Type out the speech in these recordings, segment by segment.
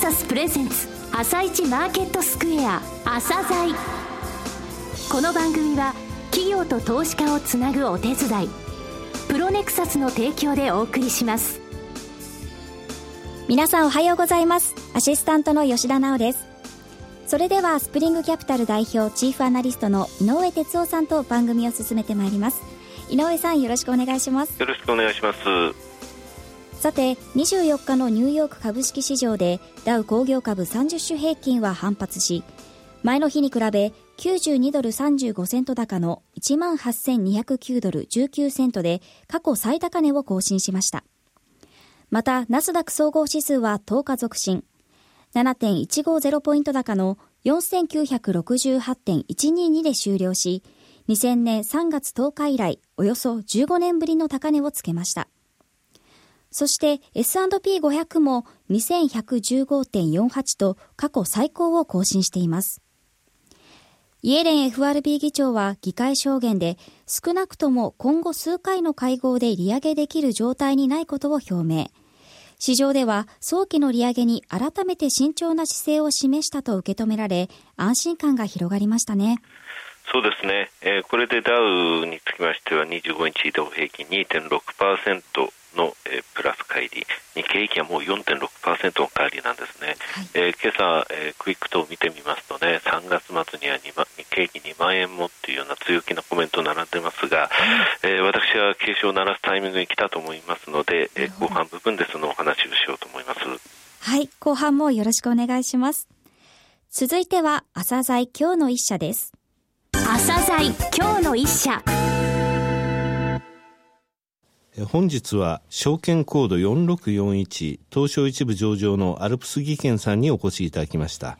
サスプレゼンツ朝一マーケットスクエア朝鮮。この番組は企業と投資家をつなぐお手伝いプロネクサスの提供でお送りします。皆さんおはようございます。アシスタントの吉田直です。それではスプリングキャピタル代表チーフアナリストの井上哲夫さんと番組を進めてまいります。井上さんよろしくお願いします。よろしくお願いしますさて24日のニューヨーク株式市場でダウ工業株30種平均は反発し前の日に比べ92ドル35セント高の18,209ドル19セントで過去最高値を更新しました。またナスダック総合指数は10日続伸。7.150ポイント高の4968.122で終了し2000年3月10日以来およそ15年ぶりの高値をつけました。そして S&P500 も2115.48と過去最高を更新しています。イエレン FRB 議長は議会証言で少なくとも今後数回の会合で利上げできる状態にないことを表明。市場では早期の利上げに改めて慎重な姿勢を示したと受け止められ安心感が広がりましたね。そうですね、えー、これでダウにつきましては25日移動平均2.6%の、えー、プラス乖離、日経平均はもう4.6%の乖離なんですね、はい、えー、今朝、えー、クイック等を見てみますとね、3月末には2万日経平均2万円もっていうような強気なコメント並んでますが、えー、私は警鐘を鳴らすタイミングに来たと思いますので、えー、後半部分でそのお話をしようと思います。はい、後半もよろしくお願いします。続いては、朝鮮今日の一社です。朝鮮今日の一社。本日は証券コード4641東証一部上場のアルプス技研さんにお越しいただきました。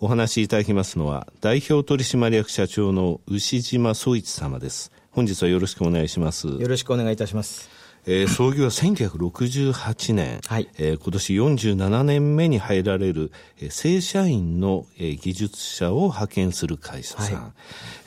お話しいただきますのは代表取締役社長の牛島総一様です。本日はよろしくお願いします。よろしくお願いいたします。えー、創業は1968年、はいえー、今年47年目に入られる、えー、正社員の、えー、技術者を派遣する会社さん、はい、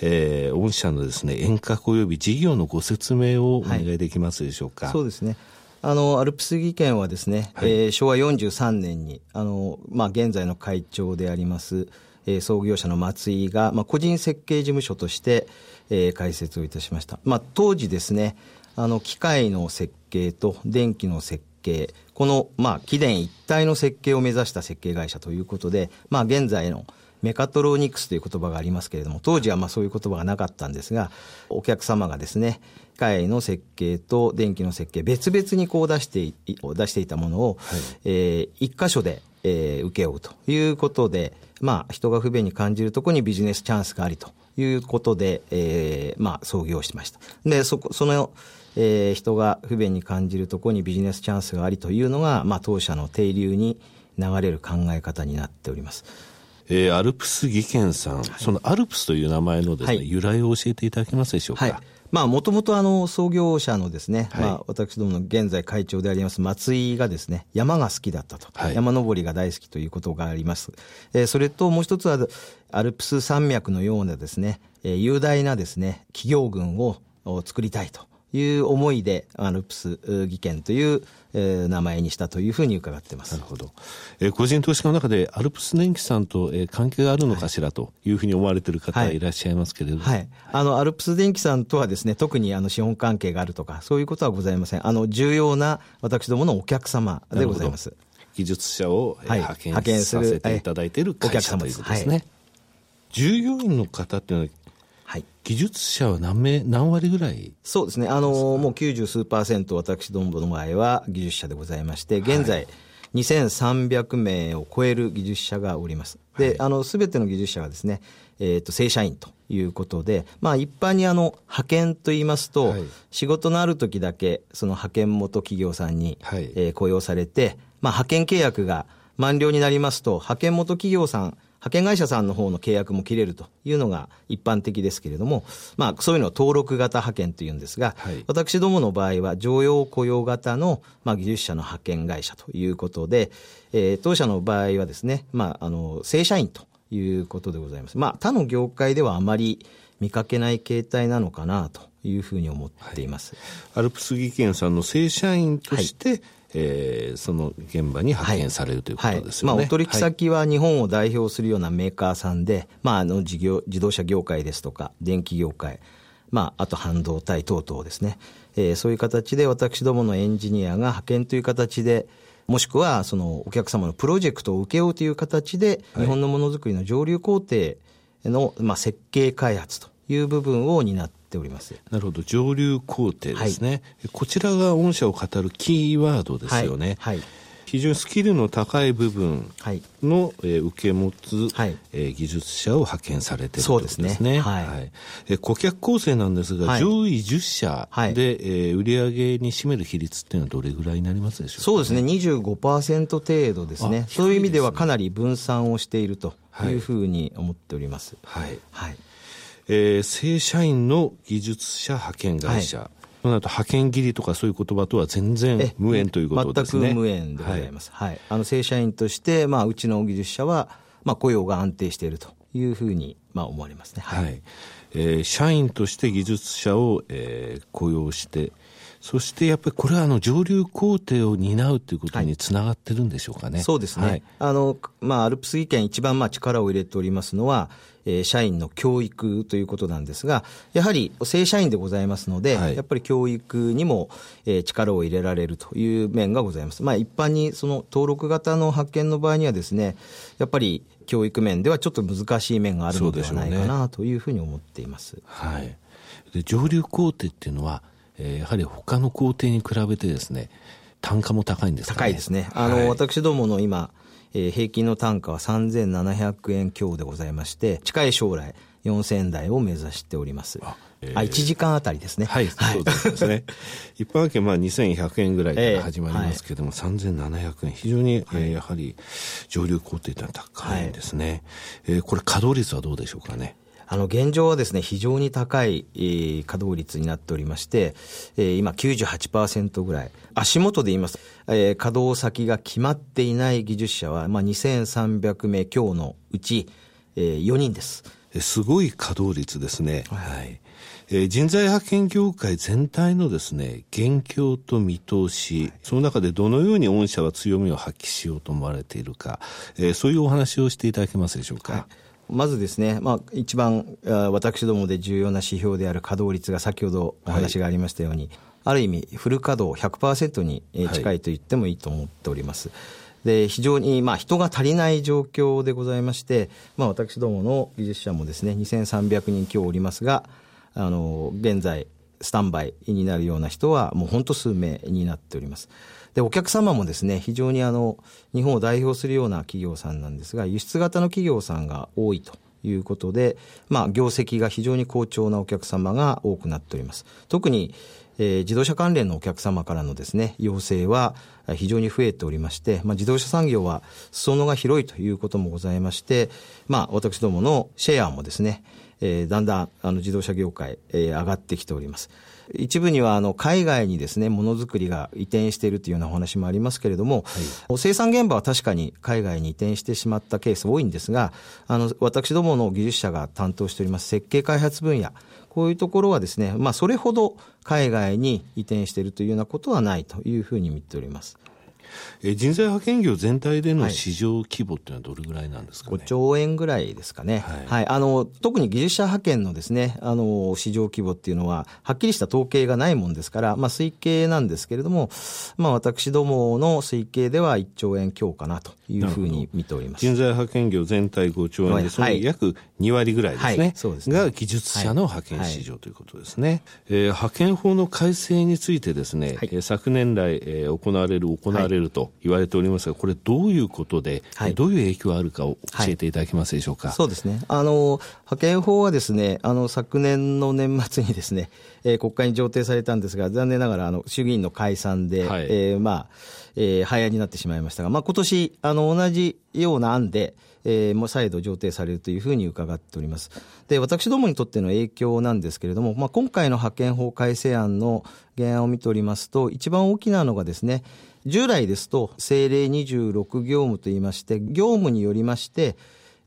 えー、御社のですね、遠隔及び事業のご説明をお願いできますでしょうか？はい、そうですね。あの、アルプス技研はですね、はい、えー、昭和43年に、あの、まあ、現在の会長であります、えー、創業者の松井が、まあ、個人設計事務所として、えー、開設をいたしました。まあ、当時ですね、あの機械の設計と電気の設計この、まあ、機電一体の設計を目指した設計会社ということで、まあ、現在のメカトロニクスという言葉がありますけれども、当時はまあそういう言葉がなかったんですが、お客様がですね、機械の設計と電気の設計、別々にこう出して出していたものを、はい、えー、一箇所で、えー、請け負うということで、まあ、人が不便に感じるところにビジネスチャンスがありということで、えー、まあ、創業しました。で、そこ、その、えー、人が不便に感じるところにビジネスチャンスがありというのが、まあ、当社の定流に流れる考え方になっております。えー、アルプス技研さん、はい、そのアルプスという名前のですね、はい、由来を教えていただけますでしょうか？はいまあ、もともとあの、創業者のですね、はい、まあ、私どもの現在会長であります松井がですね、山が好きだったと。はい、山登りが大好きということがあります。えー、それともう一つは、アルプス山脈のようなですね、えー、雄大なですね、企業群を作りたいと。いう思いで、アルプス技研という、えー、名前にしたというふうに伺ってます。なるほど。えー、個人投資家の中でアルプス電機さんと、えー、関係があるのかしらというふうに思われている方いらっしゃいますけれども。はい。はい、あの、アルプス電機さんとはですね、特にあの資本関係があるとか、そういうことはございません。あの、重要な私どものお客様でございます。技術者を、はい、派遣させていただいている会社ということですね。はい、従業員の方っていうのははい、技術者は何名、何割ぐらい？そうですね、あのもう90数パーセント、私どもの場合は技術者でございまして、現在、2300名を超える技術者がおります。で、あの、すべての技術者がですね、えっ、ー、と、正社員ということで、まあ、一般にあの、派遣と言いますと、はい、仕事のある時だけ、その派遣元企業さんに、はい、えー、雇用されて、まあ、派遣契約が満了になりますと、派遣元企業さん、派遣会社さんの方の契約も切れるというのが一般的ですけれども、まあ、そういうのを登録型派遣というんですが、はい、私どもの場合は、常用雇用型の、まあ、技術者の派遣会社ということで、えー、当社の場合はですね、まあ、あの、正社員ということでございます。まあ、他の業界ではあまり見かけない形態なのかなというふうに思っています。はい、アルプス技研さんの正社員として、はいえー、その現場に派遣されるということですよね。はい、まあ、お取引先は日本を代表するようなメーカーさんで、まあ、あの事業自動車業界ですとか、電気業界、まあ、あと半導体等々ですね、えー、そういう形で私どものエンジニアが派遣という形で、もしくはそのお客様のプロジェクトを請け負うという形で、日本のものづくりの上流工程の、まあ、設計開発という部分を担っております。なるほど、上流工程ですね、はい、こちらが御社を語るキーワードですよね。はい、はい。非常にスキルの高い部分の、はい、えー、受け持つ、はい、えー、技術者を派遣されているということですね。はい、はい、えー、顧客構成なんですが、はい、上位10社で、はい、えー、売上に占める比率っていうのはどれぐらいになりますでしょうか、そうですね、25%程度ですね。そういう意味ではかなり分散をしているというふうに思っております。はい。はいえー、正社員の技術者派遣会社、はい、その後派遣切りとかそういう言葉とは全然無縁ということですね。全く無縁でございます。はい。はい、あの正社員として、まあ、うちの技術者は、まあ、雇用が安定しているというふうに、まあ、思われますね。はい。はい、えー、社員として技術者を、えー、雇用して、そしてやっぱりこれはあの上流工程を担うということにつながってるんでしょうかね。はい、そうですね。はい、あの、まあ、アルプス技研一番まあ力を入れておりますのは、えー、社員の教育ということなんですが、やはり正社員でございますので、はい、やっぱり教育にも、えー、力を入れられるという面がございます。まあ、一般にその登録型の発見の場合にはですね、やっぱり教育面ではちょっと難しい面があるのではないかなというふうに思っています。ね、はい。で上流工程っていうのは、えー、やはり他の工程に比べてですね、単価も高いんですか、ね、高いですね。あの、はい、私どもの今、えー、平均の単価は3700円強でございまして、近い将来4000台を目指しております。あ、えー、あ1時間あたりですね。はい、はい、そうですね。一般案件まあ2100円ぐらいから始まりますけれども、えーはい、3700円、非常に、えー、やはり上流工程というのは高いんですね。はい、えー、これ稼働率はどうでしょうかね？あの、現状はですね、非常に高い、えー、稼働率になっておりまして、えー、今98%ぐらい。足元で言います。えー、稼働先が決まっていない技術者は、まあ、2300名強のうち、えー、4人です。すごい稼働率ですね。はい。えー、人材派遣業界全体のですね、現況と見通し、はい、その中でどのように御社は強みを発揮しようと思われているか、えー、そういうお話をしていただけますでしょうか。はいまずですね、まあ、一番私どもで重要な指標である稼働率が先ほどお話がありましたように、はい、ある意味、フル稼働100%に近いと言ってもいいと思っております。はい、で非常にまあ人が足りない状況でございまして、まあ、私どもの技術者もですね2300人強おりますがあの現在スタンバイになるような人はもう本当数名になっております。で、お客様もですね、非常にあの、日本を代表するような企業さんなんですが、輸出型の企業さんが多いということで、まあ、業績が非常に好調なお客様が多くなっております。特に、えー、自動車関連のお客様からのですね、要請は非常に増えておりまして、まあ、自動車産業は裾野が広いということもございまして、まあ、私どものシェアもですね、えー、だんだんあの自動車業界、えー、上がってきております。一部にはあの海外にですね、ものづくりが移転しているというようなお話もありますけれども、はい、生産現場は確かに海外に移転してしまったケース多いんですが、あの、私どもの技術者が担当しております設計開発分野、こういうところはですね、まあ、それほど海外に移転しているというようなことはないというふうに見ております。え人材派遣業全体での市場規模っていうのはどれぐらいなんですか、ね、5兆円ぐらいですかね、はい、はい、あの特に技術者派遣のですねあの市場規模っていうのは、はっきりした統計がないもんですから、まあ、推計なんですけれども、まあ、私どもの推計では1兆円強かなというふうに見ております。人材派遣業全体5兆円で、その約2割ぐらいですね、はい、そうですね。が技術者の派遣市場ということですね。はい、えー、派遣法の改正についてですね、はい、昨年来、えー、行われる、行われると言われておりますが、これ、どういうことで、はい、どういう影響があるかを教えていただけますでしょうか？そうですね。あの、派遣法はですね、あの、昨年の年末にですね、えー、国会に上呈されたんですが、残念ながら、あの、衆議院の解散で、はい、えー、まあ、えー、早になってしまいましたが、まあ、今年、あの、同じような案で、えー、もう再度上呈されるというふうに伺っております。で、私どもにとっての影響なんですけれども、まあ、今回の派遣法改正案の原案を見ておりますと、一番大きなのがですね、従来ですと、政令26業務といいまして、業務によりまして、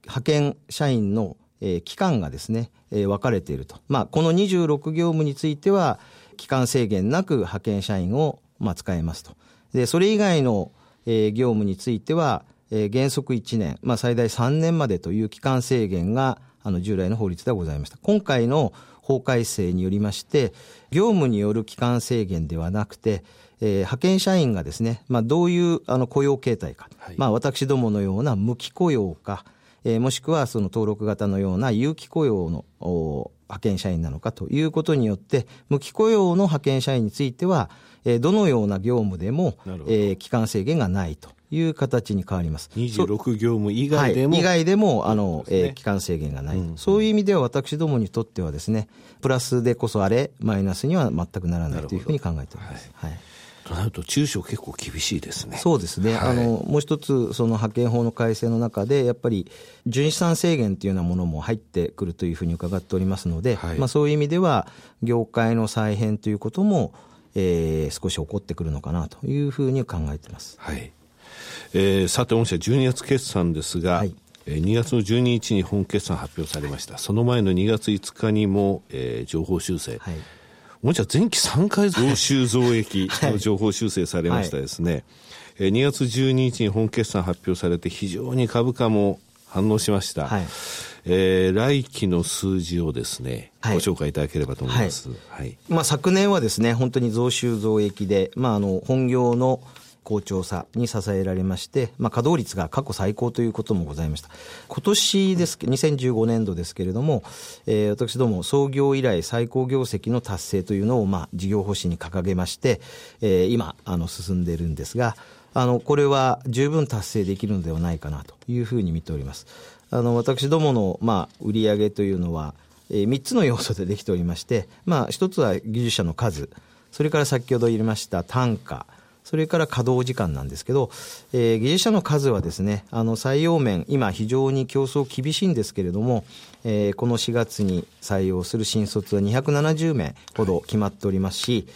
派遣社員の、えー、期間がですね、えー、分かれていると。まあ、この26業務については、期間制限なく派遣社員を、まあ、使えますと。で、それ以外の、えー、業務については、えー、原則1年、まあ、最大3年までという期間制限が、あの、従来の法律ではございました。今回の法改正によりまして、業務による期間制限ではなくて、えー、派遣社員がですね、まあ、どういうあの雇用形態か、はい、まあ、私どものような無期雇用か、えー、もしくはその登録型のような有期雇用の派遣社員なのかということによって、無期雇用の派遣社員については、えー、どのような業務でも、えー、期間制限がないと。いう形に変わります。26業務以外でも、はい、以外でも、あの、ね、えー、期間制限がない、うん、そういう意味では私どもにとってはですね、プラスでこそあれ、マイナスには全くならないというふうに考えております。はい、はいとなると、中小結構厳しいですね。そうですね。はい、あの、もう一つ、その派遣法の改正の中で、やっぱり、純資産制限というようなものも入ってくるというふうに伺っておりますので、はい、まあそういう意味では、業界の再編ということも、えー、少し起こってくるのかなというふうに考えています。はい。えー、さて、御社12月決算ですが、はい、えー、2月の12日に本決算発表されました。その前の2月5日にも、えー、情報修正。はいもちろん前期3回増収増益の 情報修正されましたですね、はい、2月12日に本決算発表されて非常に株価も反応しました。はいえー、来期の数字をですね、はい、ご紹介いただければと思います。はい。はい、まあ昨年はですね、本当に増収増益で、まああの、本業の好調さに支えられまして、まあ、稼働率が過去最高ということもございました。今年です、2015年度ですけれども、えー、私ども創業以来最高業績の達成というのを、まあ、事業方針に掲げまして、えー、今、あの、進んでいるんですが、あの、これは十分達成できるのではないかなというふうに見ております。あの、私どもの、まあ、売上というのは、えー、3つの要素でできておりまして、まあ、1つは技術者の数、それから先ほど言いました単価、それから稼働時間なんですけど、えー、技術者の数はですね、あの採用面、今非常に競争厳しいんですけれども、えー、この4月に採用する新卒は270名ほど決まっておりますし、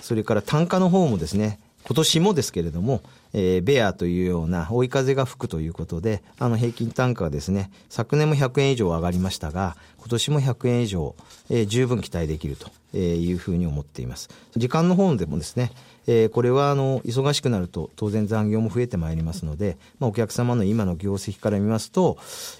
それから単価の方もですね、今年もですけれども、えー、ベアというような追い風が吹くということで、あの平均単価はですね、昨年も100円以上上がりましたが、今年も100円以上、えー、十分期待できるというふうに思っています。時間の方でもですね、えー、これはあの忙しくなると当然残業も増えてまいりますので、まあ、お客様の今の業績から見ますと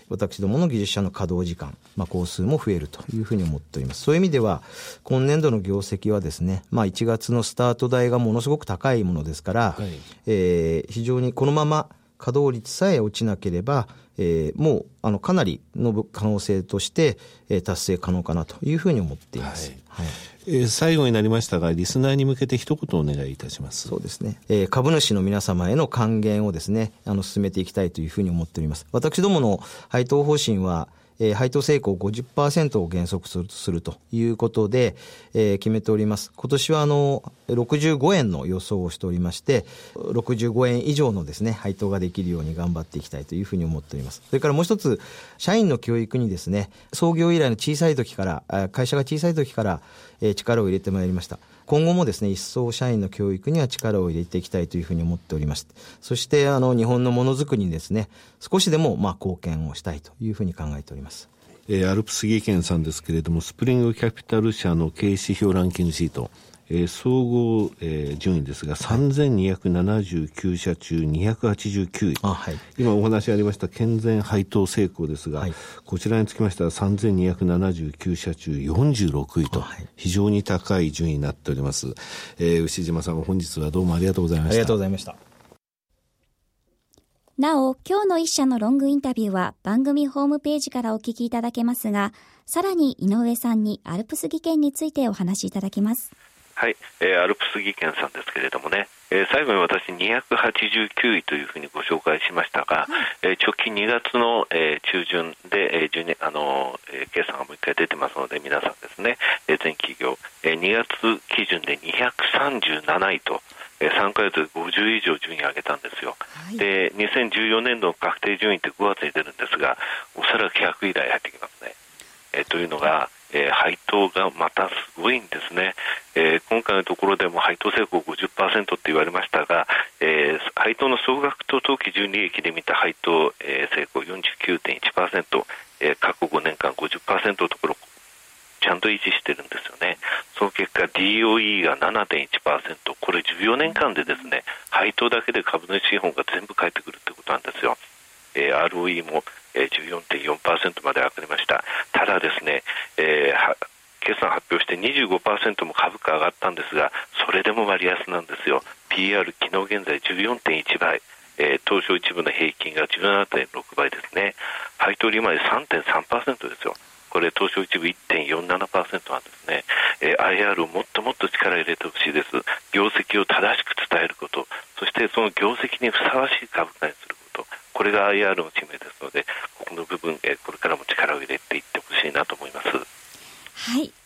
私どもの技術者の稼働時間、まあ、工数も増えるというふうに思っておりますそういう意味では今年度の業績はですね、まあ、1月のスタート代がものすごく高いものですから、はい、えー、非常にこのまま稼働率さえ落ちなければ、えー、もうあのかなりの可能性として、えー、達成可能かなというふうに思っています。はい、はいえー、最後になりましたが、リスナーに向けて一言お願いいたします。そうですね。えー、株主の皆様への還元をですね、あの、進めていきたいというふうに思っております。私どもの配当方針は、えー、配当成功50%を原則するということで、えー、決めております。今年はあの、65円の予想をしておりまして、65円以上のですね、配当ができるように頑張っていきたいというふうに思っております。それからもう一つ、社員の教育にですね、創業以来の小さい時から、会社が小さい時から、えー、力を入れてまいりました。今後もですね、一層社員の教育には力を入れていきたいというふうに思っております。そして、あの、日本のものづくりにですね、少しでも、まあ、貢献をしたいというふうに考えております。えー、アルプス技研さんですけれども、スプリングキャピタル社の経営指標ランキングシート、えー、総合、えー、順位ですが、3279社中289位。はい、今お話ありました健全配当成功ですが、はい、こちらにつきましては3279社中46位と、非常に高い順位になっております。えー、牛島さん本日はどうもありがとうございました。ありがとうございました。なお、今日の一社のロングインタビューは番組ホームページからお聞きいただけますが、さらに井上さんにアルプス技研についてお話しいただきます。はい、えー、アルプス技研さんですけれどもね、えー、最後に私289位というふうにご紹介しましたが、えー、直近2月の、えー、中旬で、えー、あのー、えー、計算がもう一回出てますので皆さんですね、えー、全企業、えー、2月基準で237位と。3か月で50以上順位上げたんですよ、はい、で2014年度の確定順位って5月に出るんですが、おそらく100以来入ってきますね。えー、というのが、えー、配当がまたすごいんですね、えー、今回のところでも配当成功50%って言われましたが、えー、配当の総額と当期純利益で見た配当、えー、成功49.1%、えー、過去5年間50%のところちゃんと維持してるんですよね。その結果 DOE が7.1%、これ14年間でですね、配当だけで株主資本が全部返ってくるということなんですよ。えー、ROE も、14.4%まで上がりました。ただですね、決算発表して25%も株価上がったんですが、それでも割安なんですよ。PR 昨日現在14.1倍。えー、東証一部の平均が17.6倍ですね。配当利回り3.3%ですよ。これ東証一部1.47%なんですね、えー、IR をもっともっと力を入れてほしいです業績を正しく伝えることそしてその業績にふさわしい株価にすることこれが IR の使命ですのでここの部分、えー、これからも力を入れていってほしいなと思いますはいわ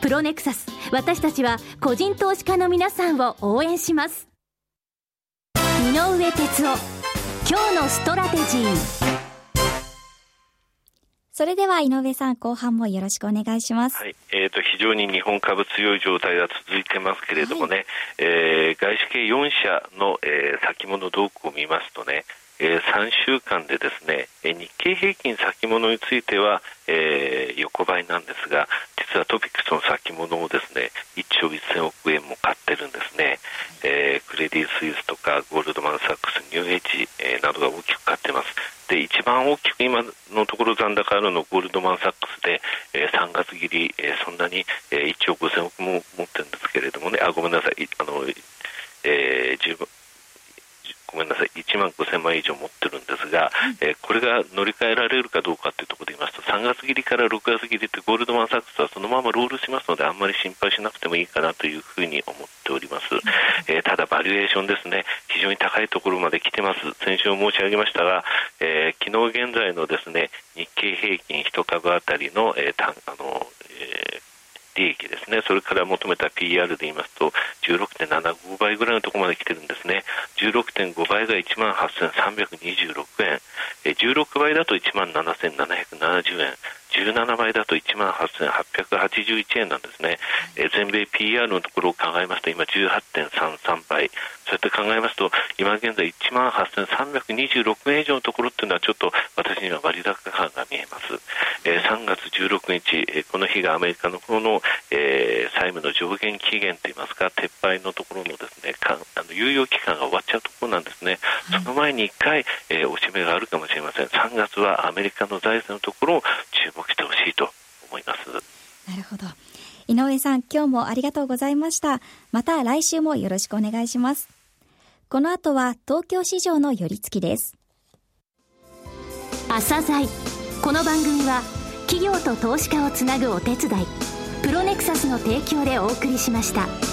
プロネクサス。私たちは個人投資家の皆さんを応援します。井上哲夫。今日のストラテジー。それでは井上さん、後半もよろしくお願いします。はい、えっ、ー、と、非常に日本株強い状態が続いてますけれどもね、はい、えー、外資系4社の、えー、先物動向を見ますとね、えー、3週間でですね、日経平均先物については、えー、横ばいなんですが、実は TOPIX の先物をですね、1兆1000億円も買ってるんですね。えー、クレディ・スイスとかゴールドマン・サックス、ニューエッジ、えー、などが大きく買ってます。で、一番大きく今のところ残高あるのゴールドマン・サックスで、えー、3月切り、えー、そんなに、えー、1兆5000億も持ってるんですけれどもね、あ、ごめんなさい、あの、えー、ごめんなさい、1万5000万以上持ってるんですが、えー、これが乗りですね、非常に高いところまで来てます。先週申し上げましたが、えー、昨日現在のですね、日経平均1株当たりの、えー、たあの、えー利益ですね、それから求めた PR で言いますと、16.75倍ぐらいのところまで来てるんですね。16.5倍が1万8326円、16倍だと1万7770円、17倍だと1万8881円なんですね、えー、全米 PR のところを考えますと今18.33倍。そうやって考えますと今現在1万8326円以上のところっていうのはちょっと私には割高感が見えます、えー、3月16日、えー、この日がアメリカの方の、えー、債務の上限期限といいますか撤廃のところのですねかあの猶予期間が終わっちゃうところなんですね、その前に1回、えー、おしめがあるかもしれません。3月はアメリカの財政のところを注目してほしいと思います。なるほど。井上さん今日もありがとうございました。また来週もよろしくお願いします。この後は東京市場の寄り付きです。朝鮮この番組は企業と投資家をつなぐお手伝いプロネクサスの提供でお送りしました。